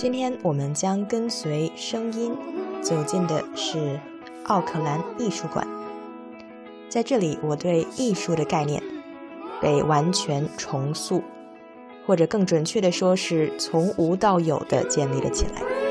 今天我们将跟随声音走进的是奥克兰艺术馆，在这里，我对艺术的概念被完全重塑，或者更准确的说，是从无到有的建立了起来。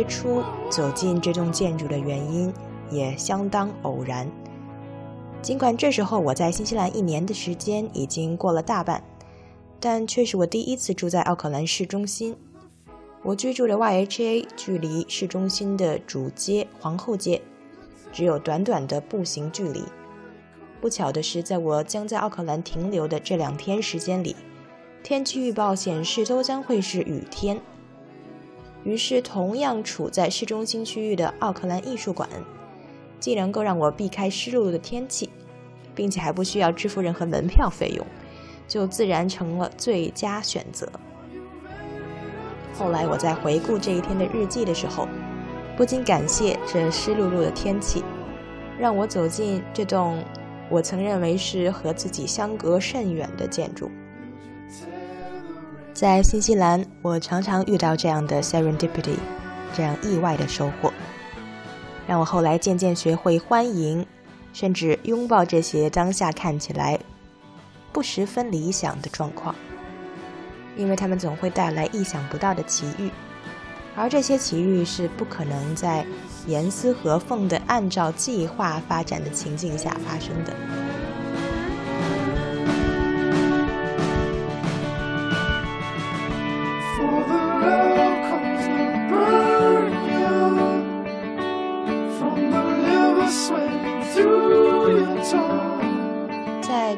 最初走进这栋建筑的原因也相当偶然。尽管这时候我在新西兰一年的时间已经过了大半，但却是我第一次住在奥克兰市中心。我居住的 YHA 距离市中心的主街皇后街只有短短的步行距离。不巧的是，在我将在奥克兰停留的这两天时间里，天气预报显示都将会是雨天。于是，同样处在市中心区域的奥克兰艺术馆，既能够让我避开湿漉漉的天气，并且还不需要支付任何门票费用，就自然成了最佳选择。后来我在回顾这一天的日记的时候，不禁感谢这湿漉漉的天气，让我走进这栋我曾认为是和自己相隔甚远的建筑。在新西兰，我常常遇到这样的 serendipity，这样意外的收获，让我后来渐渐学会欢迎，甚至拥抱这些当下看起来不十分理想的状况，因为他们总会带来意想不到的奇遇，而这些奇遇是不可能在严丝合缝的按照计划发展的情境下发生的。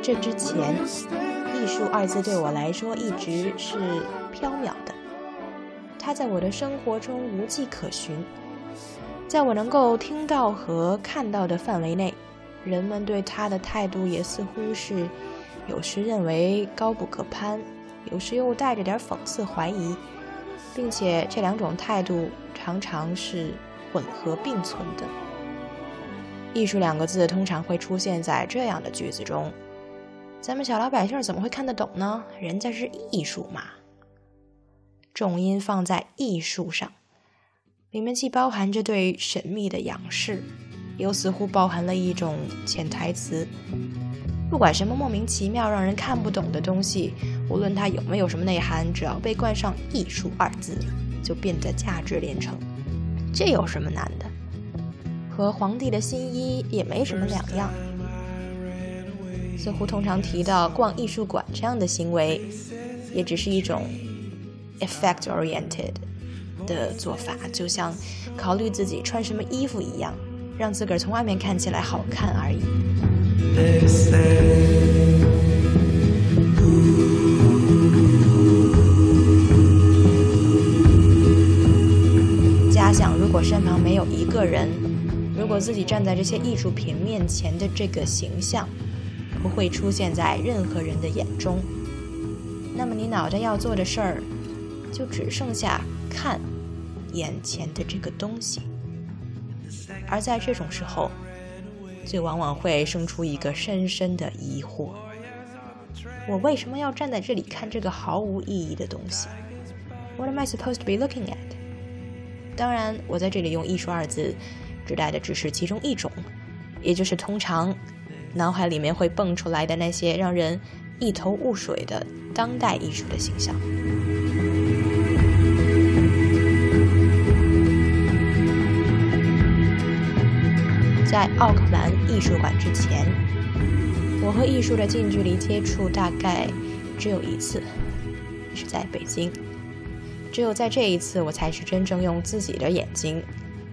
这之前，艺术二字对我来说一直是缥缈的，它在我的生活中无迹可寻。在我能够听到和看到的范围内，人们对它的态度也似乎是有时认为高不可攀，有时又带着点讽刺怀疑，并且这两种态度常常是混合并存的。艺术两个字通常会出现在这样的句子中，咱们小老百姓怎么会看得懂呢？人家是艺术嘛。重音放在艺术上，里面既包含着对神秘的仰视，又似乎包含了一种潜台词。不管什么莫名其妙让人看不懂的东西，无论它有没有什么内涵，只要被冠上“艺术”二字，就变得价值连城。这有什么难的？和皇帝的新衣也没什么两样。似乎通常提到逛艺术馆这样的行为，也只是一种 effect-oriented 的做法，就像考虑自己穿什么衣服一样，让自个儿从外面看起来好看而已。假想如果身旁没有一个人。如果自己站在这些艺术品面前的这个形象不会出现在任何人的眼中，那么你脑袋要做的事儿就只剩下看眼前的这个东西。而在这种时候，就往往会生出一个深深的疑惑：我为什么要站在这里看这个毫无意义的东西？What am I supposed to be looking at？当然，我在这里用“艺术”二字。指代的只是其中一种，也就是通常脑海里面会蹦出来的那些让人一头雾水的当代艺术的形象。在奥克兰艺术馆之前，我和艺术的近距离接触大概只有一次，是在北京。只有在这一次，我才是真正用自己的眼睛。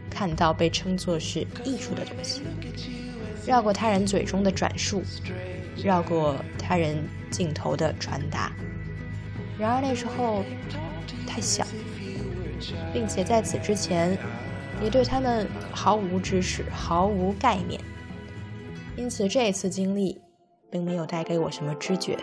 看到被称作是艺术的东西，绕过他人嘴中的转述，绕过他人镜头的传达。然而那时候太小，并且在此之前也对他们毫无知识、毫无概念，因此这次经历并没有带给我什么知觉。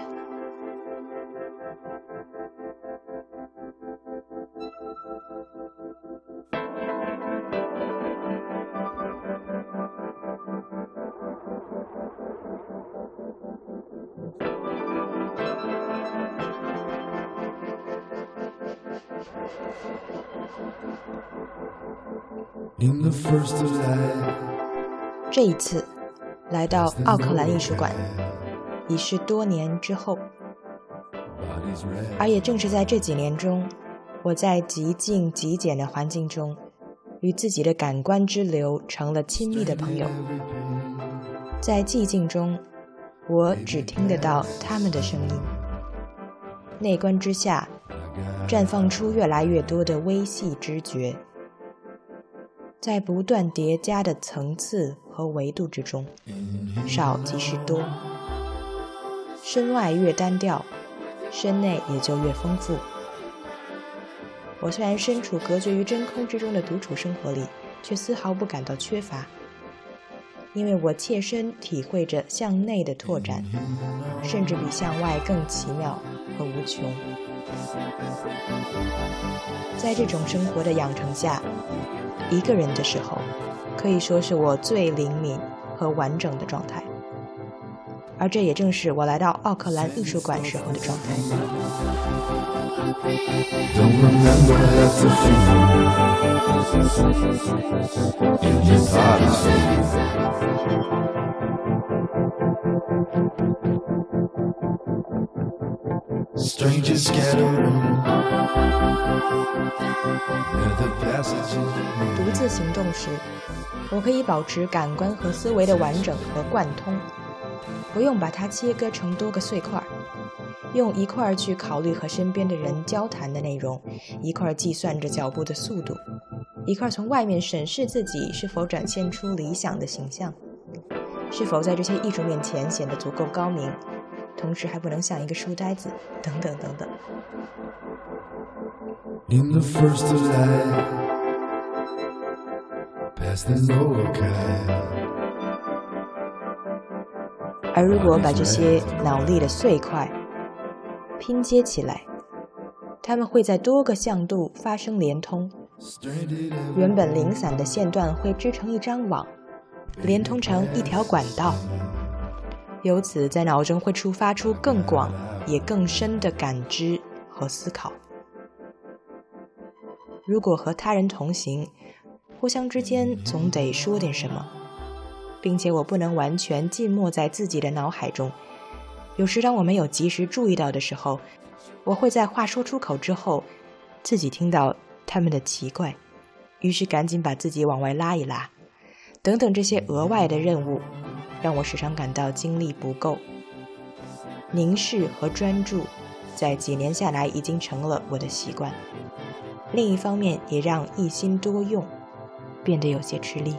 这一次来到奥克兰艺术馆，已是多年之后，而也正是在这几年中，我在极静极简的环境中，与自己的感官之流成了亲密的朋友。在寂静中，我只听得到他们的声音。内观之下，绽放出越来越多的微细知觉。在不断叠加的层次和维度之中，少即是多。身外越单调，身内也就越丰富。我虽然身处隔绝于真空之中的独处生活里，却丝毫不感到缺乏，因为我切身体会着向内的拓展，甚至比向外更奇妙和无穷。在这种生活的养成下。一个人的时候，可以说是我最灵敏和完整的状态，而这也正是我来到奥克兰艺术馆时候的状态。独自行动时，我可以保持感官和思维的完整和贯通，不用把它切割成多个碎块，用一块去考虑和身边的人交谈的内容，一块计算着脚步的速度，一块从外面审视自己是否展现出理想的形象，是否在这些艺术面前显得足够高明。同时还不能像一个书呆子，等等等等。而如果把这些脑力的碎块拼接起来，它们会在多个向度发生连通。原本零散的线段会织成一张网，连通成一条管道。由此，在脑中会触发出更广也更深的感知和思考。如果和他人同行，互相之间总得说点什么，并且我不能完全浸没在自己的脑海中。有时，当我没有及时注意到的时候，我会在话说出口之后，自己听到他们的奇怪，于是赶紧把自己往外拉一拉，等等这些额外的任务。让我时常感到精力不够。凝视和专注，在几年下来已经成了我的习惯。另一方面，也让一心多用变得有些吃力。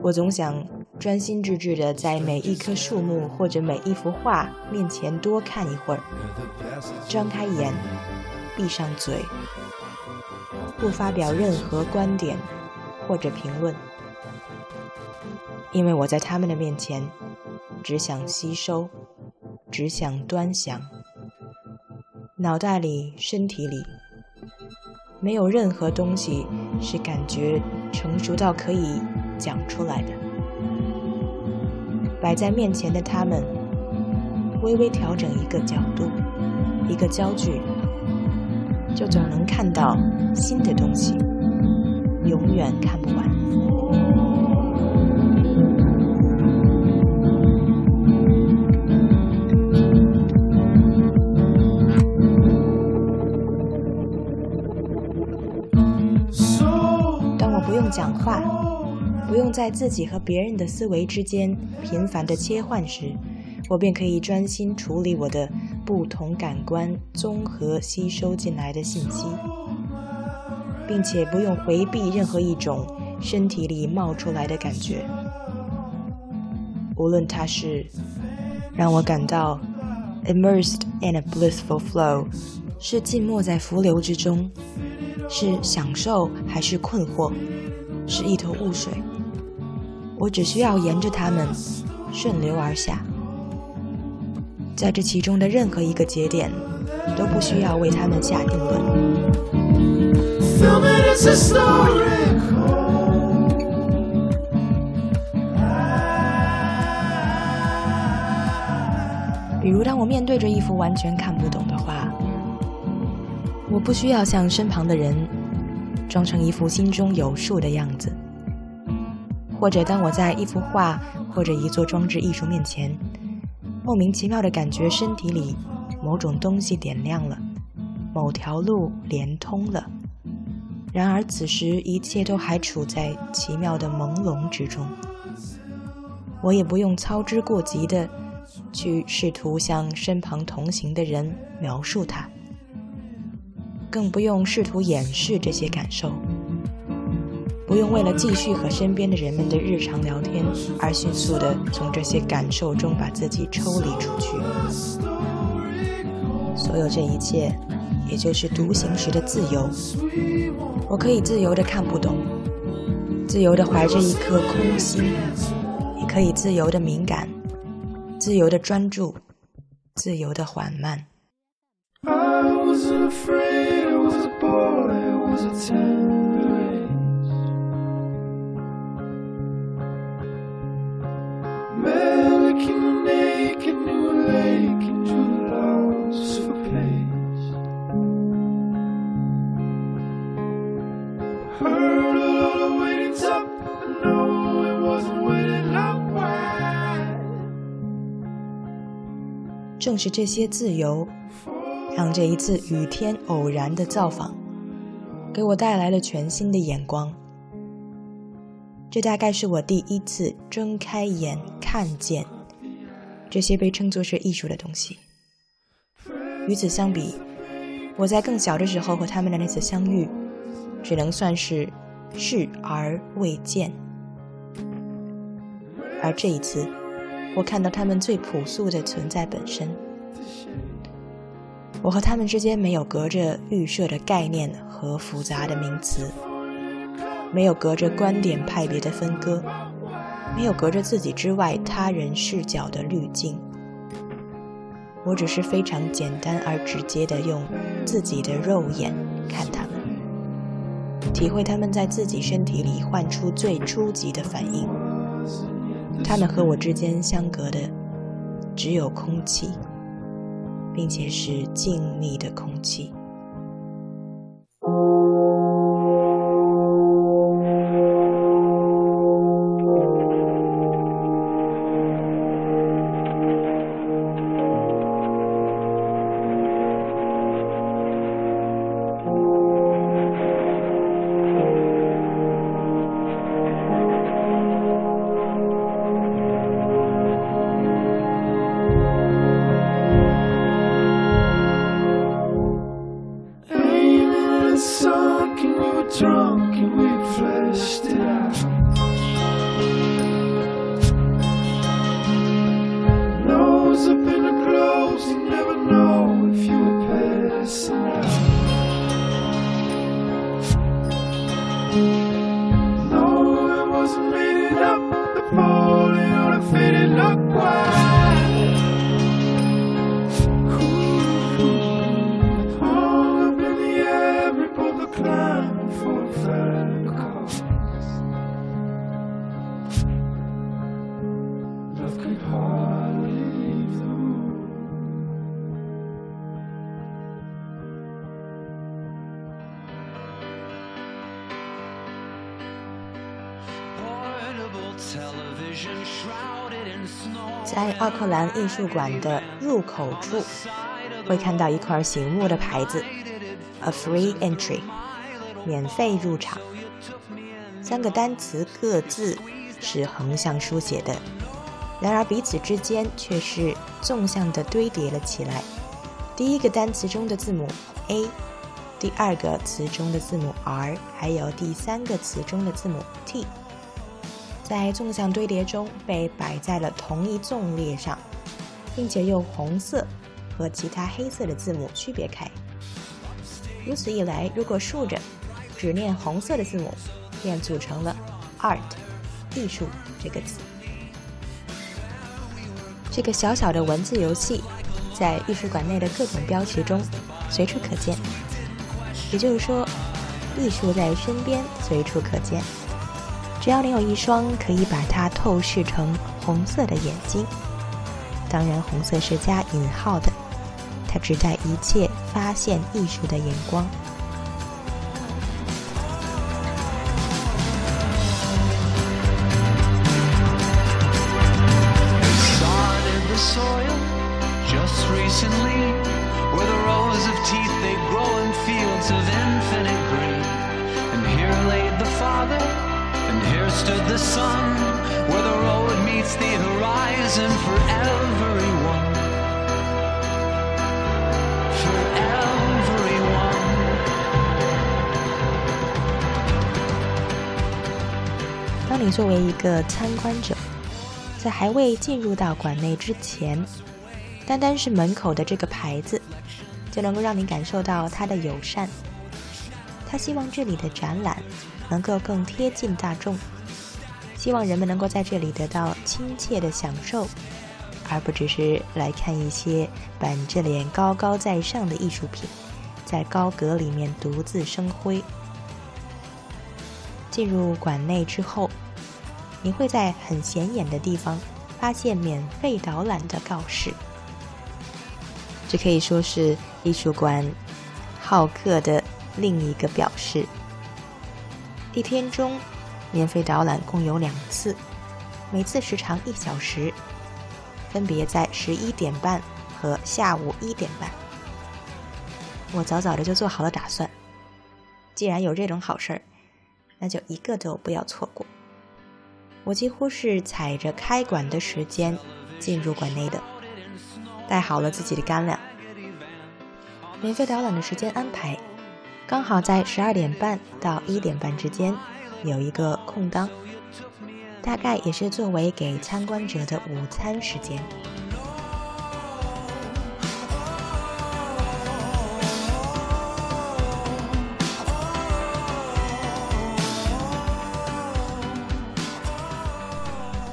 我总想专心致志地在每一棵树木或者每一幅画面前多看一会儿，张开眼，闭上嘴，不发表任何观点或者评论，因为我在他们的面前只想吸收，只想端详，脑袋里、身体里没有任何东西是感觉成熟到可以。讲出来的，摆在面前的他们，微微调整一个角度，一个焦距，就总能看到新的东西，永远看不完。当我不用讲话。不用在自己和别人的思维之间频繁的切换时，我便可以专心处理我的不同感官综合吸收进来的信息，并且不用回避任何一种身体里冒出来的感觉，无论它是让我感到 immersed in a blissful flow，是浸没在浮流之中，是享受还是困惑，是一头雾水。我只需要沿着它们顺流而下，在这其中的任何一个节点，都不需要为它们下定论。比如，当我面对着一幅完全看不懂的画，我不需要向身旁的人装成一副心中有数的样子；或者，当我在一幅画或者一座装置艺术面前，莫名其妙的感觉身体里某种东西点亮了，某条路连通了。然而，此时一切都还处在奇妙的朦胧之中。我也不用操之过急的去试图向身旁同行的人描述它，更不用试图掩饰这些感受，不用为了继续和身边的人们的日常聊天而迅速的从这些感受中把自己抽离出去。所有这一切。也就是独行时的自由，我可以自由的看不懂，自由的怀着一颗空心，也可以自由的敏感，自由的专注，自由的缓慢。正是这些自由，让这一次雨天偶然的造访，给我带来了全新的眼光。这大概是我第一次睁开眼看见这些被称作是艺术的东西。与此相比，我在更小的时候和他们的那次相遇，只能算是视而未见。而这一次。我看到他们最朴素的存在本身，我和他们之间没有隔着预设的概念和复杂的名词，没有隔着观点派别的分割，没有隔着自己之外他人视角的滤镜。我只是非常简单而直接的用自己的肉眼看他们，体会他们在自己身体里唤出最初级的反应。他们和我之间相隔的只有空气，并且是静谧的空气。在克兰艺术馆的入口处，会看到一块醒目的牌子：“A free entry”，免费入场。三个单词各自是横向书写的，然而彼此之间却是纵向的堆叠了起来。第一个单词中的字母 A，第二个词中的字母 R，还有第三个词中的字母 T。在纵向堆叠中被摆在了同一纵列上，并且用红色和其他黑色的字母区别开。如此一来，如果竖着只念红色的字母，便组成了 “art” 艺术这个词。这个小小的文字游戏，在艺术馆内的各种标识中随处可见。也就是说，艺术在身边随处可见。只要你有一双可以把它透视成红色的眼睛，当然红色是加引号的，它指代一切发现艺术的眼光。The sun where the road meets the horizon for everyone. For everyone. 当你作为一个参观者在还未进入到馆内之前单单是门口的这个牌子就能够让你感受到他的友善。他希望这里的展览能够更贴近大众。希望人们能够在这里得到亲切的享受，而不只是来看一些板着脸高高在上的艺术品，在高阁里面独自生辉。进入馆内之后。你会在很显眼的地方发现免费导览的告示，这可以说是艺术馆好客的另一个表示。一天中，免费导览共有两次，每次时长一小时，分别在十一点半和下午一点半。我早早的就做好了打算，既然有这种好事儿，那就一个都不要错过。我几乎是踩着开馆的时间进入馆内的，带好了自己的干粮。免费导览的时间安排刚好在十二点半到一点半之间有一个空档，大概也是作为给参观者的午餐时间。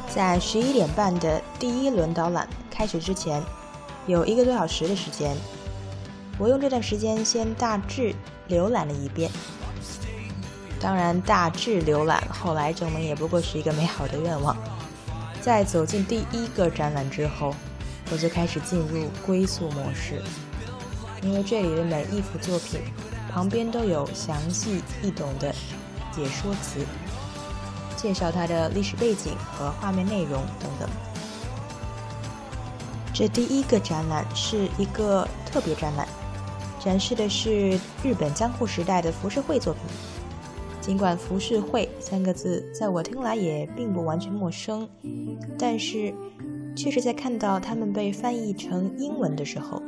在十一点半的第一轮导览开始之前，有一个多小时的时间，我用这段时间先大致浏览了一遍。当然，大致浏览后来证明也不过是一个美好的愿望。在走进第一个展览之后，我就开始进入归宿模式，因为这里的每一幅作品旁边都有详细易懂的解说词。介绍它的历史背景和画面内容等等。这第一个展览是一个特别展览，展示的是日本江户时代的浮世绘作品。尽管“浮世绘”三个字在我听来也并不完全陌生，但是却是在看到它们被翻译成英文的时候，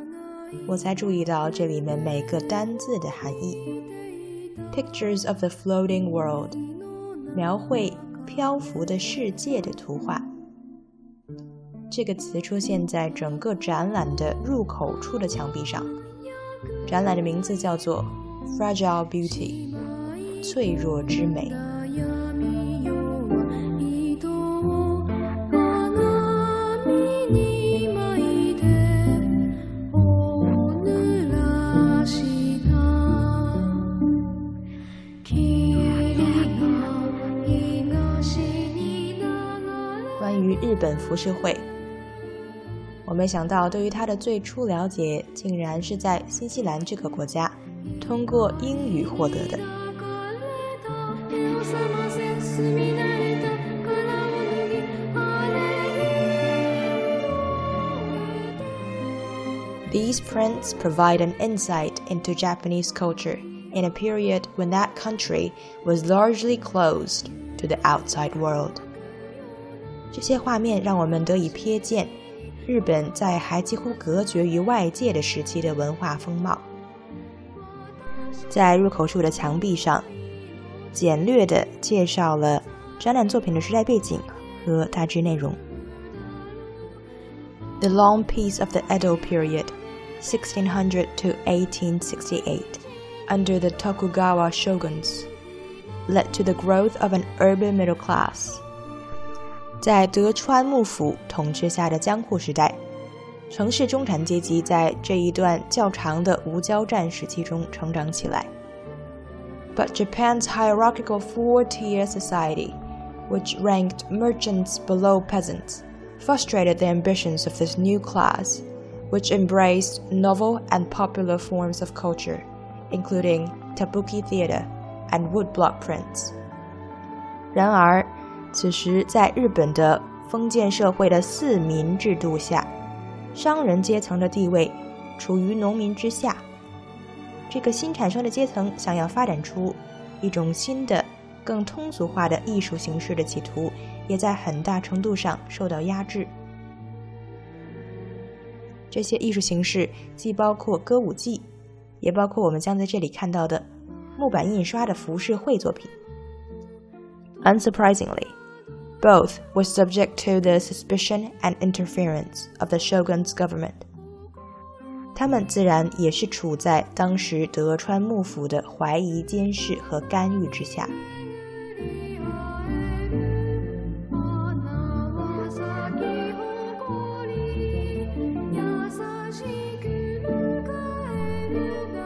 我才注意到这里面每个单字的含义。Pictures of the floating world，描绘。漂浮的世界的图画，这个词出现在整个展览的入口处的墙壁上。展览的名字叫做《Fragile Beauty》，脆弱之美。日本浮世绘，我没想到，对于它的最初了解，竟然是在新西兰这个国家通过英语获得的。These prints provide an insight into Japanese culture in a period when that country was largely closed to the outside world. 这些画面让我们得以瞥见日本在还几乎隔绝于外界的时期的文化风貌。在入口处的墙壁上， 简略地介绍了展览作品的时代背景和大致内容。The long peace of the Edo period, 1600 to 1868, under the Tokugawa shoguns led to the growth of an urban middle class. 在德川幕府统治下的江户时代，城市中产阶级在这一段较长的无交战时期中成长起来。But Japan's hierarchical four-tier society, which ranked merchants below peasants, frustrated the ambitions of this new class, which embraced novel and popular forms of culture, including kabuki theater and woodblock prints. 然而，此时，在日本的封建社会的四民制度下，商人阶层的地位处于农民之下。 这个新产生的阶层想要发展出一种新的、更通俗化的艺术形式的企图，也在很大程度上受到压制。这些艺术形式既包括歌舞伎，也包括我们将在这里看到的木板印刷的浮世绘作品。Unsurprisingly. Both were subject to the suspicion and interference of the shogun's government. 他们自然也是处在当时德川幕府的怀疑、监视和干预之下。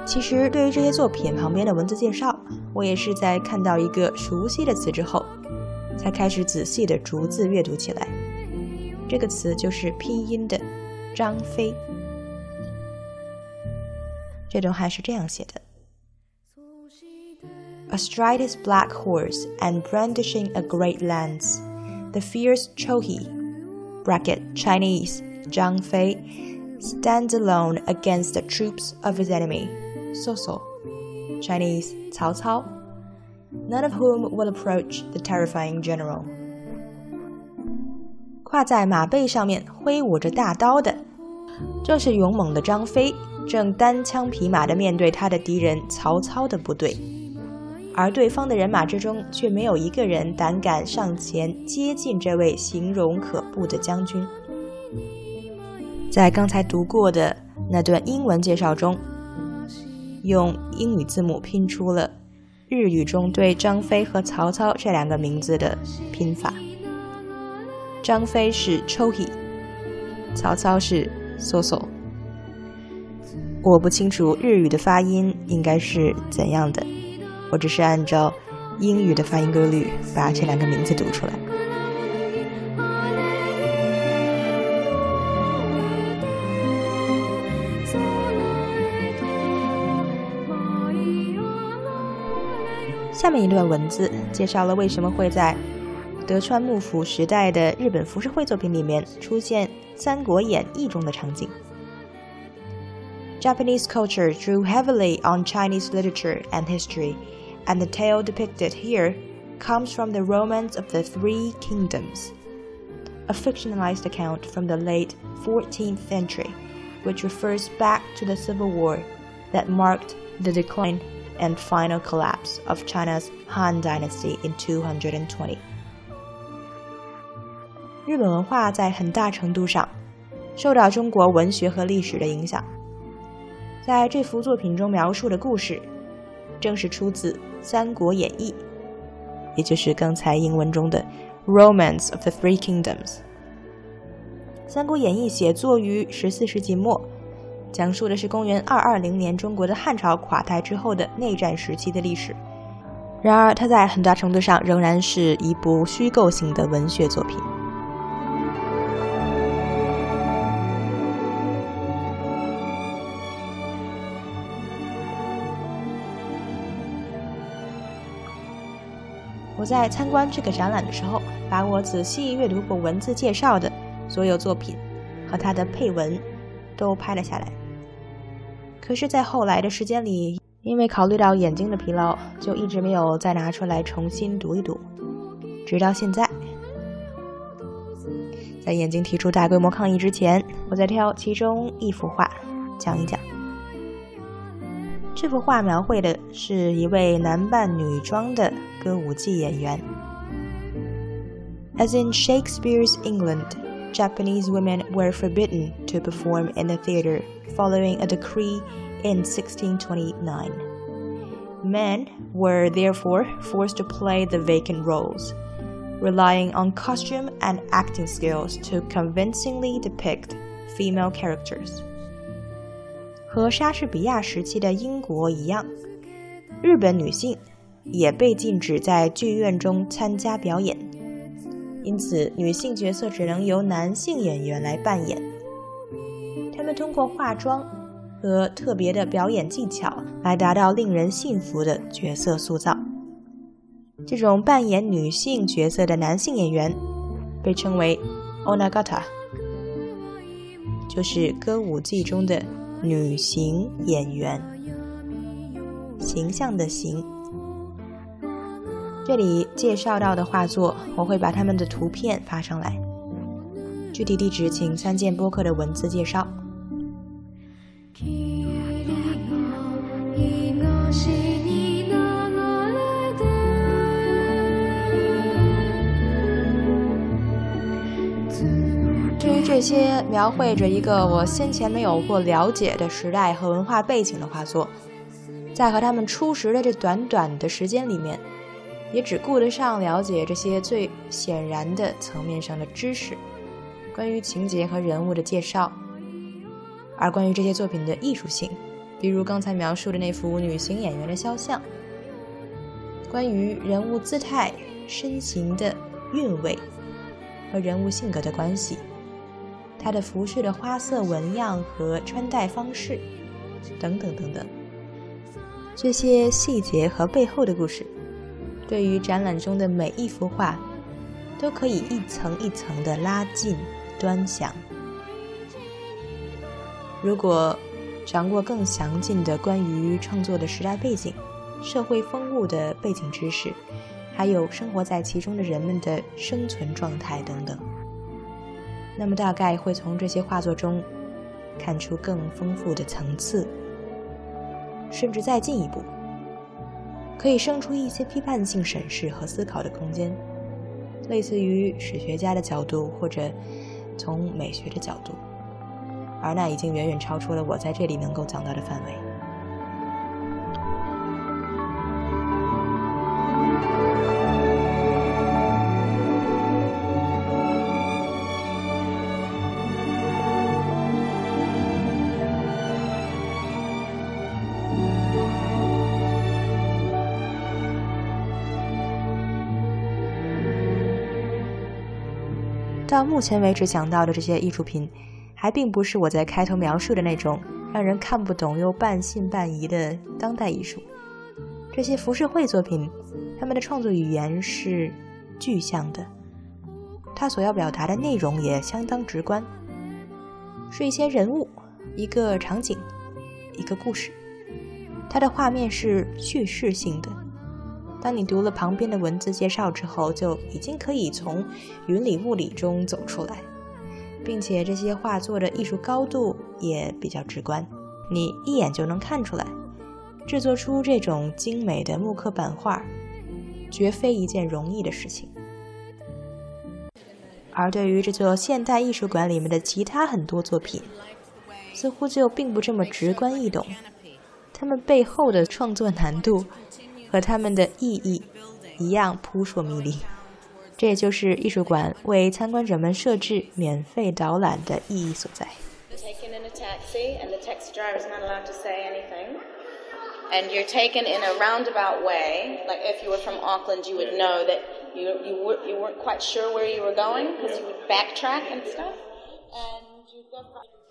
其实，对于这些作品旁边的文字介绍，我也是在看到一个熟悉的词之后。才开始仔细的逐字阅读起来。这个词就是拼音的“张飞”。这段话是这样写的：Astride his black horse and brandishing a great lance, the fierce Chohi (bracket Chinese Zhang Fei) stands alone against the troops of his enemy, So Chinese Cao Cao none of whom will approach the terrifying general. 跨在马背上面挥舞着大刀的，正是勇猛的张飞， 正单枪匹马地面对他的敌人曹操的部队，而对方的人马之中却没有一个人胆敢上前接近这位形容可怖的将军。在刚才读过的那段英文介绍中，用英语字母拼出了。日语中对张飞和曹操这两个名字的拼法，张飞是 chohi，曹操是 soso。我不清楚日语的发音应该是怎样的，我只是按照英语的发音规律把这两个名字读出来。下面一段文字介绍了为什么会在德川幕府时代的日本浮世绘作品里面出现《三国演义》中的场景。Japanese culture drew heavily on Chinese literature and history, and the tale depicted here comes from the Romance of the Three Kingdoms, a fictionalized account from the late 14th century, which refers back to the civil war that marked the decline and final collapse of China's Han Dynasty in 220. 日本文化在很大程度上受到中国文学和历史的影响。 在这幅作品中描述的故事，正是出自《三国演义》，也就是刚才英文中的《Romance of the Three Kingdoms》。《三国演义》写作于十四世纪末。讲述的是公元二二零年中国的汉朝垮台之后的内战时期的历史。然而，它在很大程度上仍然是一部虚构性的文学作品。我在参观这个展览的时候，把我仔细阅读过文字介绍的所有作品和它的配文。都拍了下来。可是，在后来的时间里，因为考虑到眼睛的疲劳，就一直没有再拿出来重新读一读。直到现在，在眼睛提出大规模抗议之前，我在挑其中一幅画讲一讲。这幅画描绘的是一位男扮女装的歌舞伎演员。As in Shakespeare's England. Japanese women were forbidden to perform in the theater following a decree in 1629. Men were therefore forced to play the vacant roles, relying on costume and acting skills to convincingly depict female characters. 和莎士比亚时期的英国一样，日本女性也被禁止在剧院中参加表演，因此女性角色只能由男性演员来扮演。他们通过化妆和特别的表演技巧来达到令人信服的角色塑造。这种扮演女性角色的男性演员被称为 onagata，就是歌舞伎中的女型演员，形象的形。这里介绍到的画作，我会把他们的图片发上来。具体地址请参见播客的文字介绍。这些描绘着一个我先前没有过了解的时代和文化背景的画作，在和他们初识的这短短的时间里面，也只顾得上了解这些最显然的层面上的知识，关于情节和人物的介绍。而关于这些作品的艺术性，比如刚才描述的那幅女性演员的肖像，关于人物姿态、身形的韵味和人物性格的关系，她的服饰的花色纹样和穿戴方式，等等等等，这些细节和背后的故事，对于展览中的每一幅画，都可以一层一层的拉近端详。如果掌握更详尽的关于创作的时代背景、社会风物的背景知识，还有生活在其中的人们的生存状态等等，那么大概会从这些画作中看出更丰富的层次，甚至再进一步，可以生出一些批判性审视和思考的空间，类似于史学家的角度，或者从美学的角度。而那已经远远超出了我在这里能够讲到的范围。到目前为止讲到的这些艺术品。还并不是我在开头描述的那种让人看不懂又半信半疑的当代艺术。这些浮世绘作品，他们的创作语言是具象的，他所要表达的内容也相当直观，是一些人物、一个场景、一个故事。它的画面是叙事性的，当你读了旁边的文字介绍之后，就已经可以从云里雾里中走出来。并且这些画作的艺术高度也比较直观，你一眼就能看出来，制作出这种精美的木刻版画，绝非一件容易的事情。而对于这座现代艺术馆里面的其他很多作品，似乎就并不这么直观易懂，它们背后的创作难度和它们的意义一样扑朔迷离。这也就是艺术馆为参观者们设置免费导览的意义所在。And you're taken in a roundabout way. Like if you were from Auckland, you would know that you you were you weren't quite sure where you were going because you would backtrack and stuff.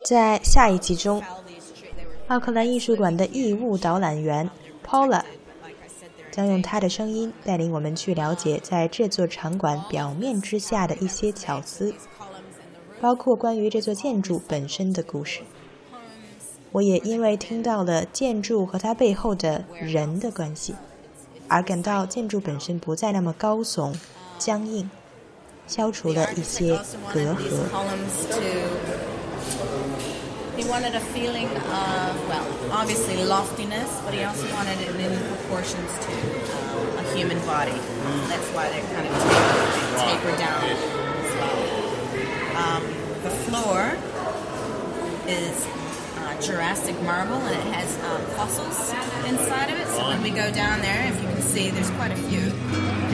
在下一集中，奥克兰艺术馆的义务导览员 Paula 将用他的声音带领我们去了解在这座场馆表面之下的一些巧思，包括关于这座建筑本身的故事。我也因为听到了建筑和它背后的人的关系，而感到建筑本身不再那么高耸、僵硬，消除了一些隔阂。He wanted a feeling of, well, obviously loftiness, but he also wanted it in proportions to um, a human body. That's why they're kind of tapered down as well. Um, the floor is uh, Jurassic marble, and it has um, fossils inside of it. So when we go down there, if you can see, there's quite a few.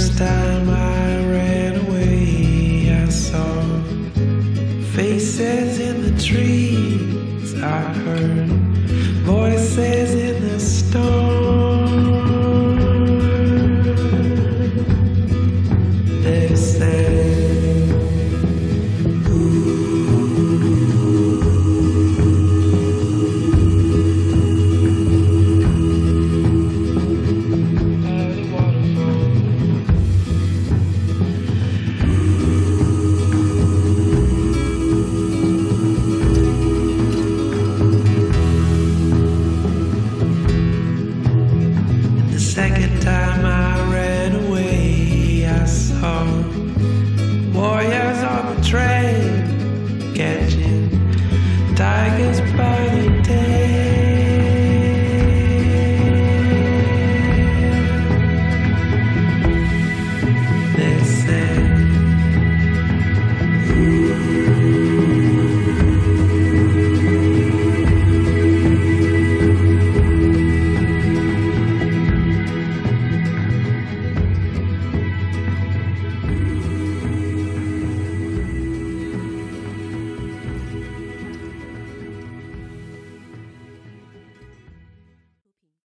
understand